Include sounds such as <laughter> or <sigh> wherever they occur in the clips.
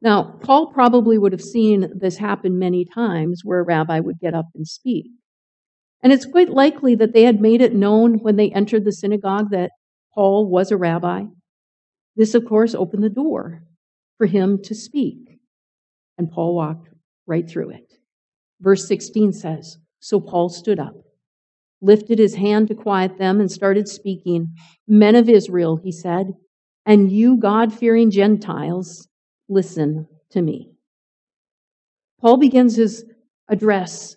Now, Paul probably would have seen this happen many times where a rabbi would get up and speak. And it's quite likely that they had made it known when they entered the synagogue that Paul was a rabbi. This, of course, opened the door for him to speak. And Paul walked right through it. Verse 16 says So Paul stood up, lifted his hand to quiet them, and started speaking. Men of Israel, he said, and you God fearing Gentiles, listen to me. Paul begins his address,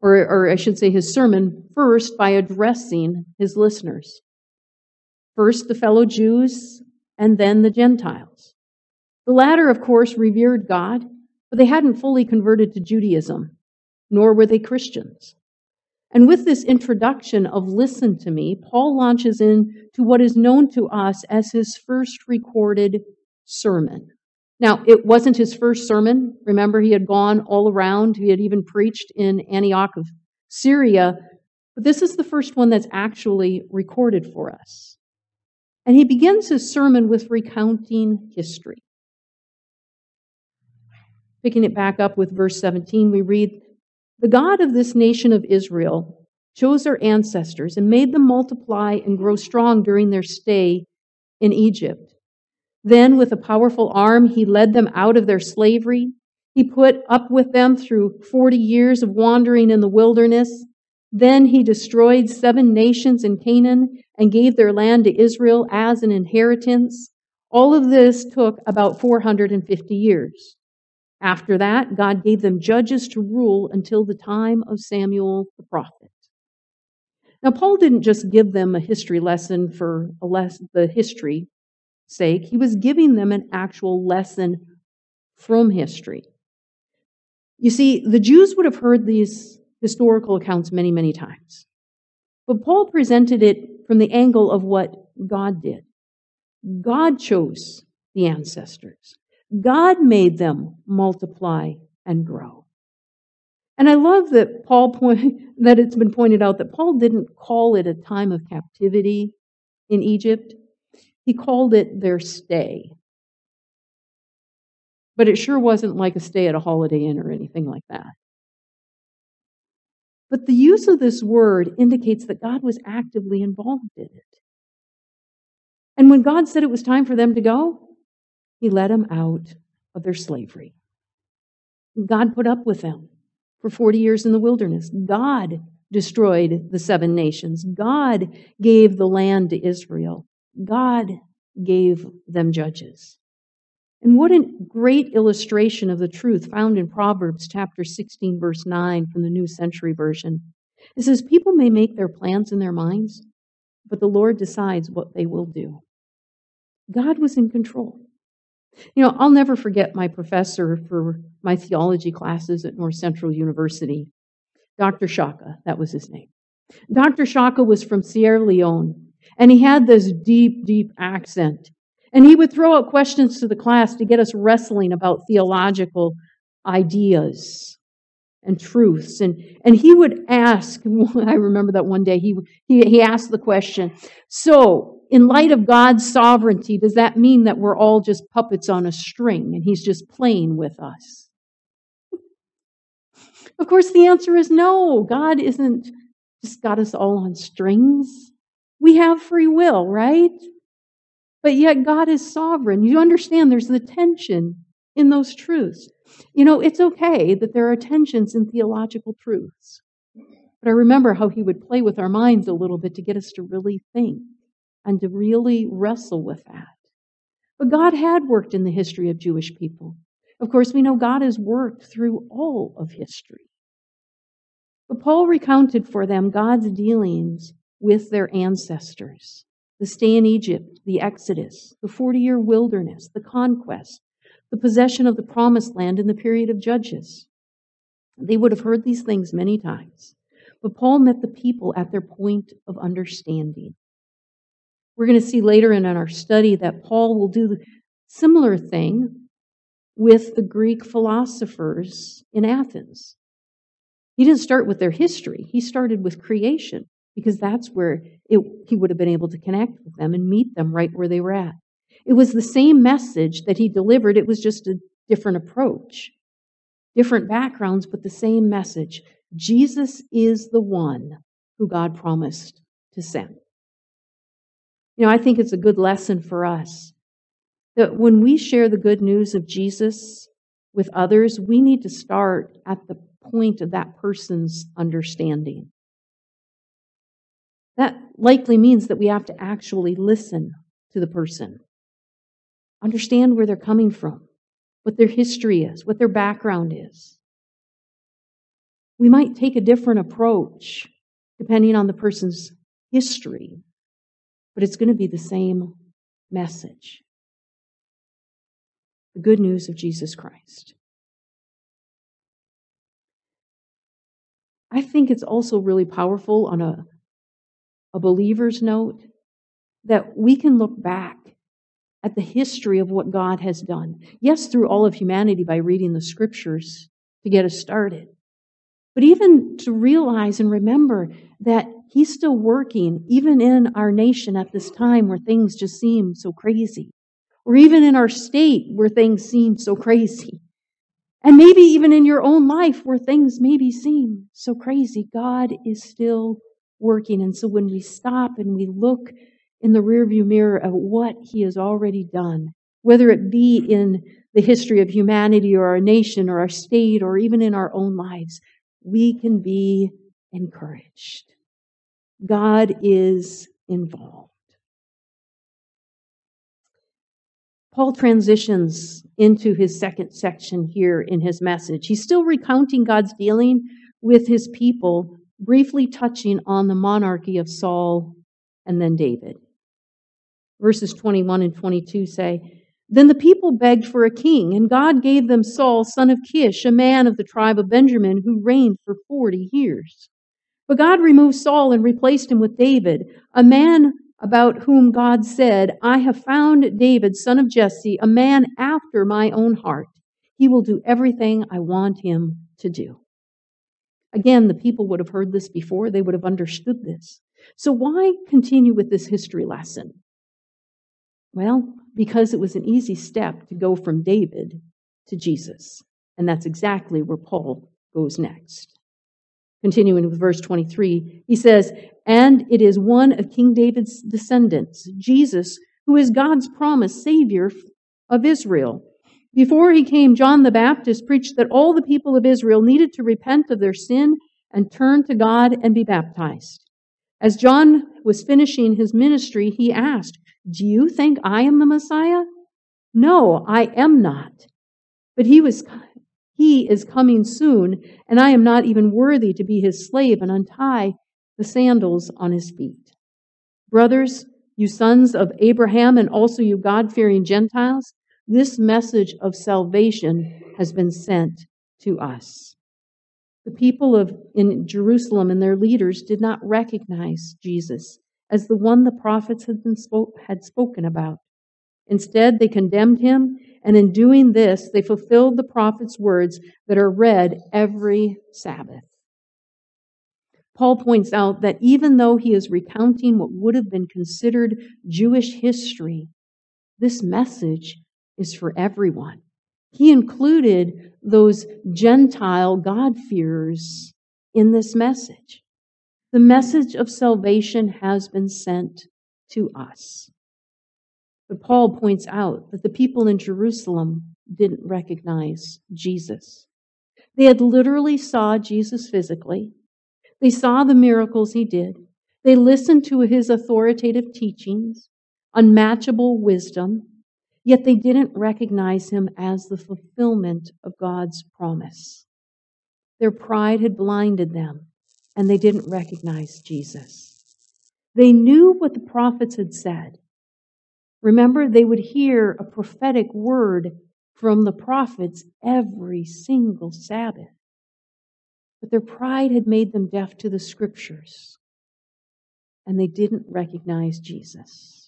or, or I should say his sermon, first by addressing his listeners. First, the fellow Jews, and then the Gentiles. The latter, of course, revered God, but they hadn't fully converted to Judaism, nor were they Christians. And with this introduction of listen to me, Paul launches into what is known to us as his first recorded sermon. Now, it wasn't his first sermon. Remember, he had gone all around. He had even preached in Antioch of Syria. But this is the first one that's actually recorded for us. And he begins his sermon with recounting history. Picking it back up with verse 17, we read The God of this nation of Israel chose our ancestors and made them multiply and grow strong during their stay in Egypt. Then, with a powerful arm, he led them out of their slavery. He put up with them through 40 years of wandering in the wilderness. Then he destroyed seven nations in Canaan and gave their land to Israel as an inheritance. All of this took about 450 years. After that, God gave them judges to rule until the time of Samuel the prophet. Now, Paul didn't just give them a history lesson for the history sake, he was giving them an actual lesson from history. You see, the Jews would have heard these historical accounts many, many times. But Paul presented it from the angle of what God did. God chose the ancestors. God made them multiply and grow. And I love that Paul point, <laughs> that it's been pointed out that Paul didn't call it a time of captivity in Egypt. He called it their stay. But it sure wasn't like a stay at a Holiday Inn or anything like that. But the use of this word indicates that God was actively involved in it. And when God said it was time for them to go, He let them out of their slavery. God put up with them for 40 years in the wilderness. God destroyed the seven nations. God gave the land to Israel. God gave them judges. And what a great illustration of the truth found in Proverbs chapter 16, verse 9 from the New Century Version. It says, People may make their plans in their minds, but the Lord decides what they will do. God was in control. You know, I'll never forget my professor for my theology classes at North Central University, Dr. Shaka, that was his name. Dr. Shaka was from Sierra Leone, and he had this deep, deep accent. And he would throw out questions to the class to get us wrestling about theological ideas and truths. And, and he would ask, <laughs> I remember that one day, he, he, he asked the question, so in light of God's sovereignty, does that mean that we're all just puppets on a string and he's just playing with us? Of course, the answer is no. God isn't just got us all on strings. We have free will, right? But yet God is sovereign. You understand there's the tension in those truths. You know, it's okay that there are tensions in theological truths. But I remember how he would play with our minds a little bit to get us to really think and to really wrestle with that. But God had worked in the history of Jewish people. Of course, we know God has worked through all of history. But Paul recounted for them God's dealings with their ancestors the stay in Egypt, the Exodus, the 40 year wilderness, the conquest, the possession of the promised land in the period of Judges. They would have heard these things many times, but Paul met the people at their point of understanding. We're going to see later in our study that Paul will do the similar thing with the Greek philosophers in Athens. He didn't start with their history, he started with creation because that's where it, he would have been able to connect with them and meet them right where they were at. It was the same message that he delivered, it was just a different approach. Different backgrounds, but the same message. Jesus is the one who God promised to send. You know, I think it's a good lesson for us that when we share the good news of Jesus with others, we need to start at the point of that person's understanding. That likely means that we have to actually listen to the person, understand where they're coming from, what their history is, what their background is. We might take a different approach depending on the person's history, but it's going to be the same message the good news of Jesus Christ. I think it's also really powerful on a, a believer's note that we can look back at the history of what God has done. Yes, through all of humanity by reading the scriptures to get us started. But even to realize and remember that He's still working, even in our nation at this time where things just seem so crazy, or even in our state where things seem so crazy. And maybe even in your own life where things maybe seem so crazy, God is still working. And so when we stop and we look in the rearview mirror at what He has already done, whether it be in the history of humanity or our nation or our state or even in our own lives, we can be encouraged. God is involved. Paul transitions into his second section here in his message. He's still recounting God's dealing with his people, briefly touching on the monarchy of Saul and then David. Verses 21 and 22 say, Then the people begged for a king, and God gave them Saul, son of Kish, a man of the tribe of Benjamin, who reigned for 40 years. But God removed Saul and replaced him with David, a man about whom God said, I have found David, son of Jesse, a man after my own heart. He will do everything I want him to do. Again, the people would have heard this before, they would have understood this. So, why continue with this history lesson? Well, because it was an easy step to go from David to Jesus. And that's exactly where Paul goes next. Continuing with verse 23, he says, And it is one of King David's descendants, Jesus, who is God's promised Savior of Israel. Before he came, John the Baptist preached that all the people of Israel needed to repent of their sin and turn to God and be baptized. As John was finishing his ministry, he asked, Do you think I am the Messiah? No, I am not. But he was he is coming soon, and I am not even worthy to be his slave and untie the sandals on his feet. Brothers, you sons of Abraham, and also you God fearing Gentiles, this message of salvation has been sent to us. The people of in Jerusalem and their leaders did not recognize Jesus as the one the prophets had, been spoke, had spoken about. Instead, they condemned him and in doing this, they fulfilled the prophet's words that are read every Sabbath. Paul points out that even though he is recounting what would have been considered Jewish history, this message is for everyone. He included those Gentile God-fearers in this message. The message of salvation has been sent to us. But Paul points out that the people in Jerusalem didn't recognize Jesus. They had literally saw Jesus physically. They saw the miracles he did. They listened to his authoritative teachings, unmatchable wisdom, yet they didn't recognize him as the fulfillment of God's promise. Their pride had blinded them, and they didn't recognize Jesus. They knew what the prophets had said, Remember, they would hear a prophetic word from the prophets every single Sabbath. But their pride had made them deaf to the scriptures, and they didn't recognize Jesus.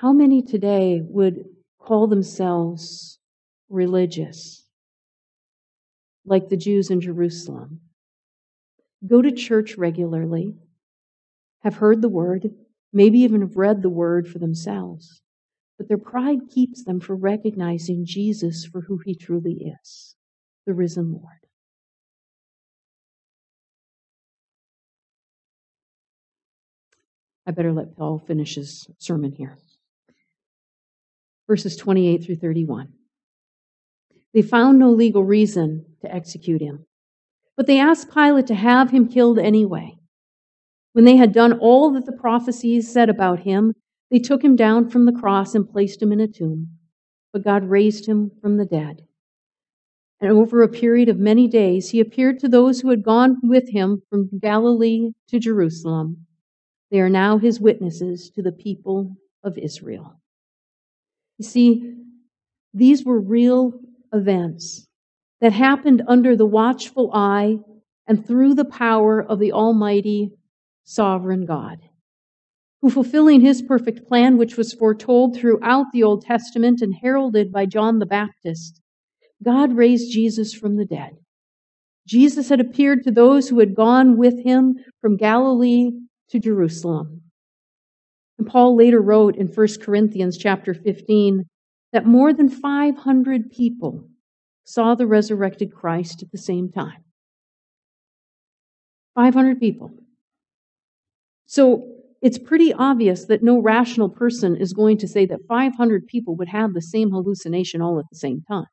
How many today would call themselves religious, like the Jews in Jerusalem? Go to church regularly, have heard the word, maybe even have read the word for themselves, but their pride keeps them from recognizing Jesus for who he truly is the risen Lord. I better let Paul finish his sermon here. Verses 28 through 31. They found no legal reason to execute him, but they asked Pilate to have him killed anyway. When they had done all that the prophecies said about him, they took him down from the cross and placed him in a tomb. But God raised him from the dead. And over a period of many days, he appeared to those who had gone with him from Galilee to Jerusalem. They are now his witnesses to the people of Israel. You see, these were real events that happened under the watchful eye and through the power of the Almighty sovereign God, who, fulfilling his perfect plan, which was foretold throughout the Old Testament and heralded by John the Baptist, God raised Jesus from the dead. Jesus had appeared to those who had gone with him from Galilee to Jerusalem. And Paul later wrote in 1 Corinthians chapter 15 that more than 500 people saw the resurrected Christ at the same time. 500 people. So it's pretty obvious that no rational person is going to say that 500 people would have the same hallucination all at the same time.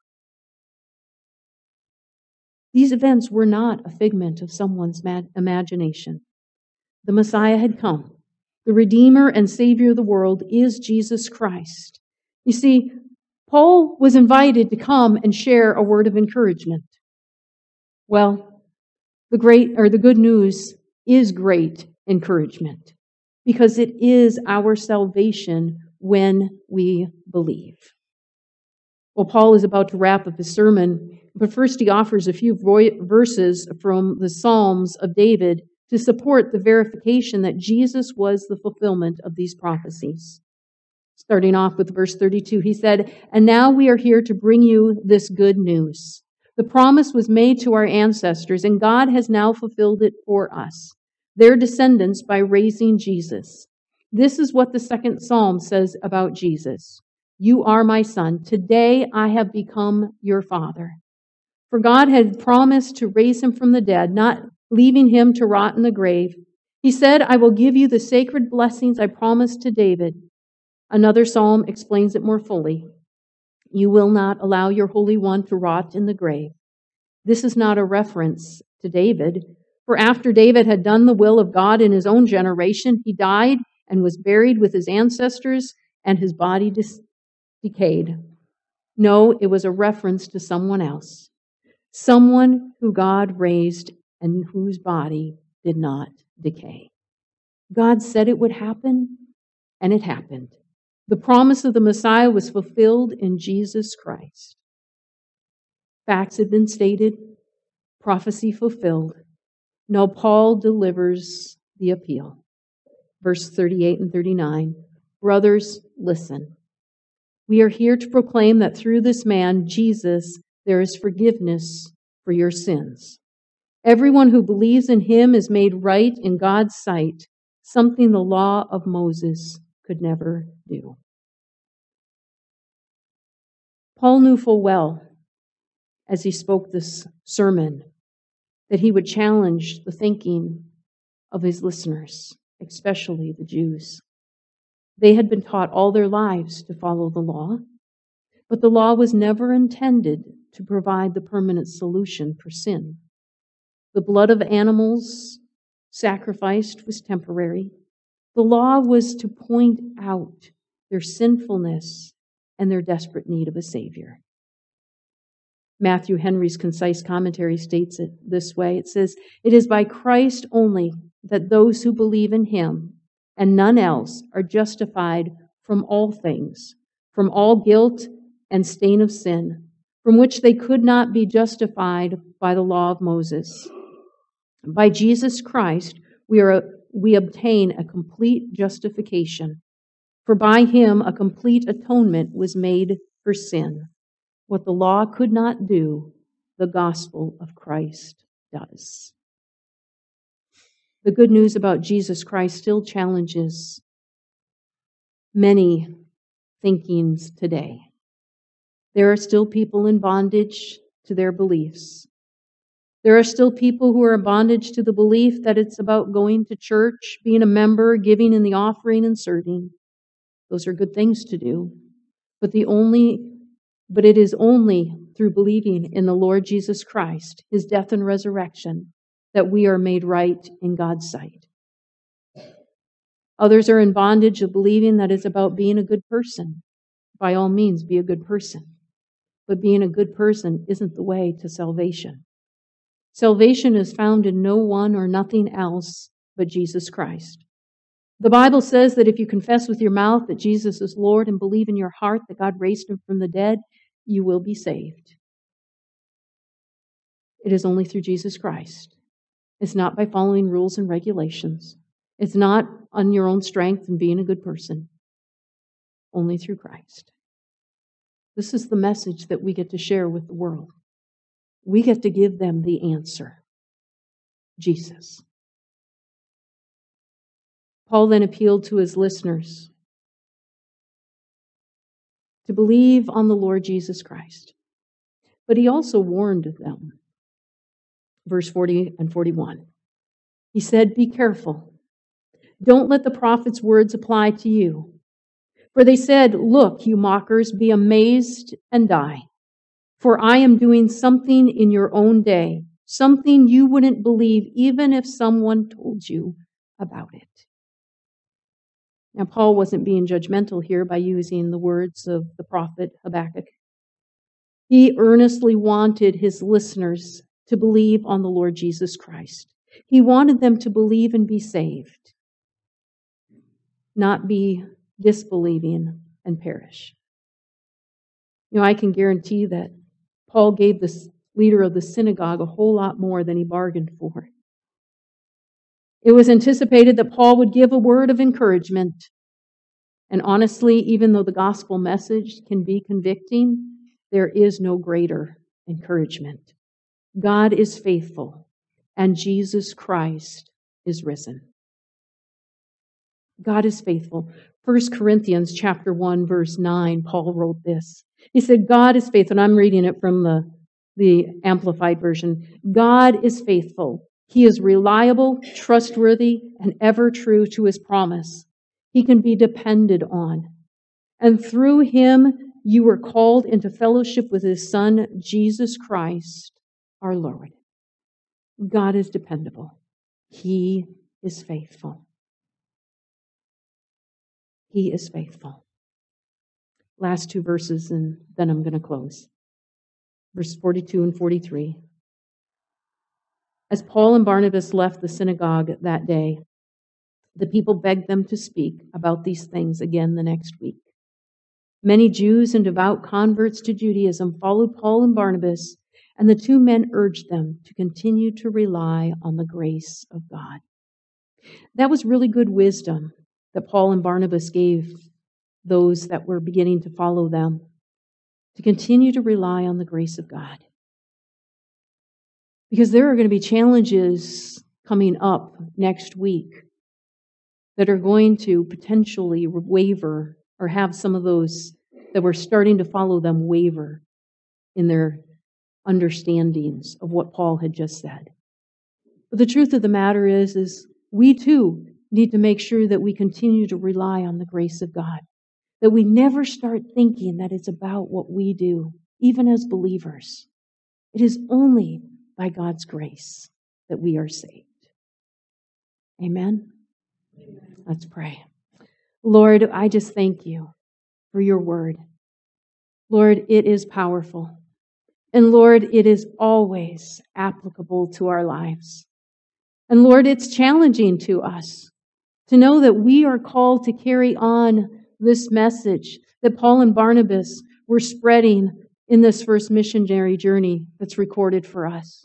These events were not a figment of someone's imagination. The Messiah had come. The Redeemer and Savior of the world is Jesus Christ. You see, Paul was invited to come and share a word of encouragement. Well, the great or the good news is great encouragement because it is our salvation when we believe. Well, Paul is about to wrap up his sermon, but first he offers a few verses from the Psalms of David to support the verification that Jesus was the fulfillment of these prophecies. Starting off with verse 32, he said, And now we are here to bring you this good news. The promise was made to our ancestors, and God has now fulfilled it for us their descendants by raising Jesus. This is what the second psalm says about Jesus. You are my son. Today I have become your father. For God had promised to raise him from the dead, not leaving him to rot in the grave. He said, I will give you the sacred blessings I promised to David. Another psalm explains it more fully. You will not allow your Holy One to rot in the grave. This is not a reference to David, for after David had done the will of God in his own generation, he died and was buried with his ancestors, and his body dis- decayed. No, it was a reference to someone else, someone who God raised and whose body did not decay. God said it would happen, and it happened. The promise of the Messiah was fulfilled in Jesus Christ. Facts had been stated, prophecy fulfilled. Now, Paul delivers the appeal. Verse 38 and 39 Brothers, listen. We are here to proclaim that through this man, Jesus, there is forgiveness for your sins. Everyone who believes in him is made right in God's sight, something the law of Moses could never do. Paul knew full well as he spoke this sermon that he would challenge the thinking of his listeners, especially the Jews. They had been taught all their lives to follow the law, but the law was never intended to provide the permanent solution for sin. The blood of animals sacrificed was temporary. The law was to point out their sinfulness and their desperate need of a Savior. Matthew Henry's concise commentary states it this way it says, It is by Christ only that those who believe in him and none else are justified from all things, from all guilt and stain of sin, from which they could not be justified by the law of Moses. By Jesus Christ, we, are, we obtain a complete justification, for by him a complete atonement was made for sin. What the law could not do, the gospel of Christ does. The good news about Jesus Christ still challenges many thinkings today. There are still people in bondage to their beliefs. There are still people who are in bondage to the belief that it's about going to church, being a member, giving in the offering, and serving. Those are good things to do. But the only but it is only through believing in the Lord Jesus Christ, his death and resurrection, that we are made right in God's sight. Others are in bondage of believing that it's about being a good person. By all means, be a good person. But being a good person isn't the way to salvation. Salvation is found in no one or nothing else but Jesus Christ. The Bible says that if you confess with your mouth that Jesus is Lord and believe in your heart that God raised him from the dead, you will be saved. It is only through Jesus Christ. It's not by following rules and regulations. It's not on your own strength and being a good person. Only through Christ. This is the message that we get to share with the world. We get to give them the answer Jesus. Paul then appealed to his listeners to believe on the Lord Jesus Christ. But he also warned them. Verse 40 and 41. He said, Be careful. Don't let the prophet's words apply to you. For they said, Look, you mockers, be amazed and die. For I am doing something in your own day, something you wouldn't believe even if someone told you about it. Now, Paul wasn't being judgmental here by using the words of the prophet Habakkuk. He earnestly wanted his listeners to believe on the Lord Jesus Christ. He wanted them to believe and be saved, not be disbelieving and perish. You know, I can guarantee that Paul gave the leader of the synagogue a whole lot more than he bargained for. It was anticipated that Paul would give a word of encouragement. And honestly, even though the gospel message can be convicting, there is no greater encouragement. God is faithful, and Jesus Christ is risen. God is faithful. 1 Corinthians chapter 1 verse 9 Paul wrote this. He said God is faithful and I'm reading it from the the amplified version. God is faithful he is reliable, trustworthy, and ever true to his promise. He can be depended on. And through him, you were called into fellowship with his son, Jesus Christ, our Lord. God is dependable. He is faithful. He is faithful. Last two verses, and then I'm going to close. Verse 42 and 43. As Paul and Barnabas left the synagogue that day, the people begged them to speak about these things again the next week. Many Jews and devout converts to Judaism followed Paul and Barnabas, and the two men urged them to continue to rely on the grace of God. That was really good wisdom that Paul and Barnabas gave those that were beginning to follow them to continue to rely on the grace of God. Because there are going to be challenges coming up next week that are going to potentially waver or have some of those that were starting to follow them waver in their understandings of what Paul had just said. But the truth of the matter is, is we too need to make sure that we continue to rely on the grace of God. That we never start thinking that it's about what we do, even as believers. It is only by God's grace that we are saved. Amen? Amen. Let's pray. Lord, I just thank you for your word. Lord, it is powerful. And Lord, it is always applicable to our lives. And Lord, it's challenging to us to know that we are called to carry on this message that Paul and Barnabas were spreading in this first missionary journey that's recorded for us.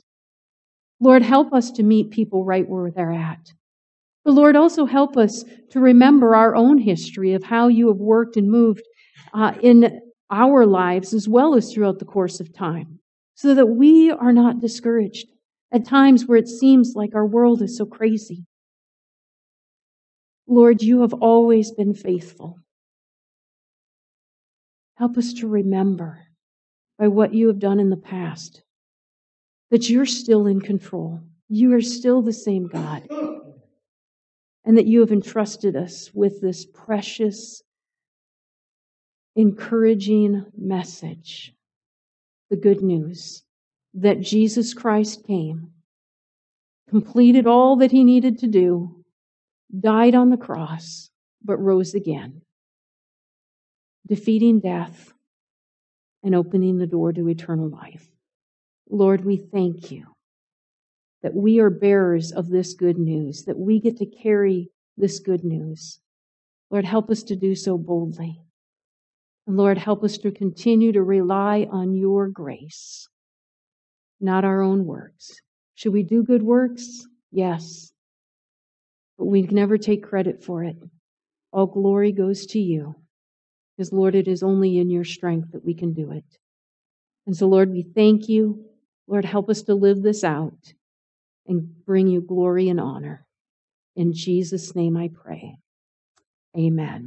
Lord, help us to meet people right where they're at. But Lord, also help us to remember our own history of how you have worked and moved uh, in our lives as well as throughout the course of time, so that we are not discouraged at times where it seems like our world is so crazy. Lord, you have always been faithful. Help us to remember by what you have done in the past that you're still in control. You are still the same God. And that you have entrusted us with this precious, encouraging message the good news that Jesus Christ came, completed all that he needed to do, died on the cross, but rose again, defeating death and opening the door to eternal life. Lord, we thank you that we are bearers of this good news, that we get to carry this good news. Lord, help us to do so boldly. And Lord, help us to continue to rely on your grace, not our own works. Should we do good works? Yes. But we never take credit for it. All glory goes to you. Because, Lord, it is only in your strength that we can do it. And so, Lord, we thank you. Lord, help us to live this out and bring you glory and honor. In Jesus' name I pray. Amen.